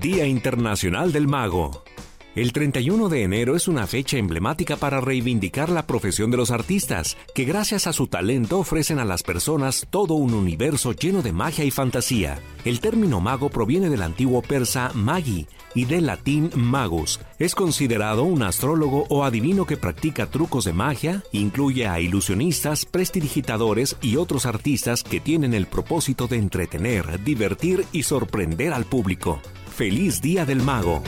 Día Internacional del Mago. El 31 de enero es una fecha emblemática para reivindicar la profesión de los artistas, que gracias a su talento ofrecen a las personas todo un universo lleno de magia y fantasía. El término mago proviene del antiguo persa magi y del latín magus. Es considerado un astrólogo o adivino que practica trucos de magia, incluye a ilusionistas, prestidigitadores y otros artistas que tienen el propósito de entretener, divertir y sorprender al público. Feliz Día del Mago.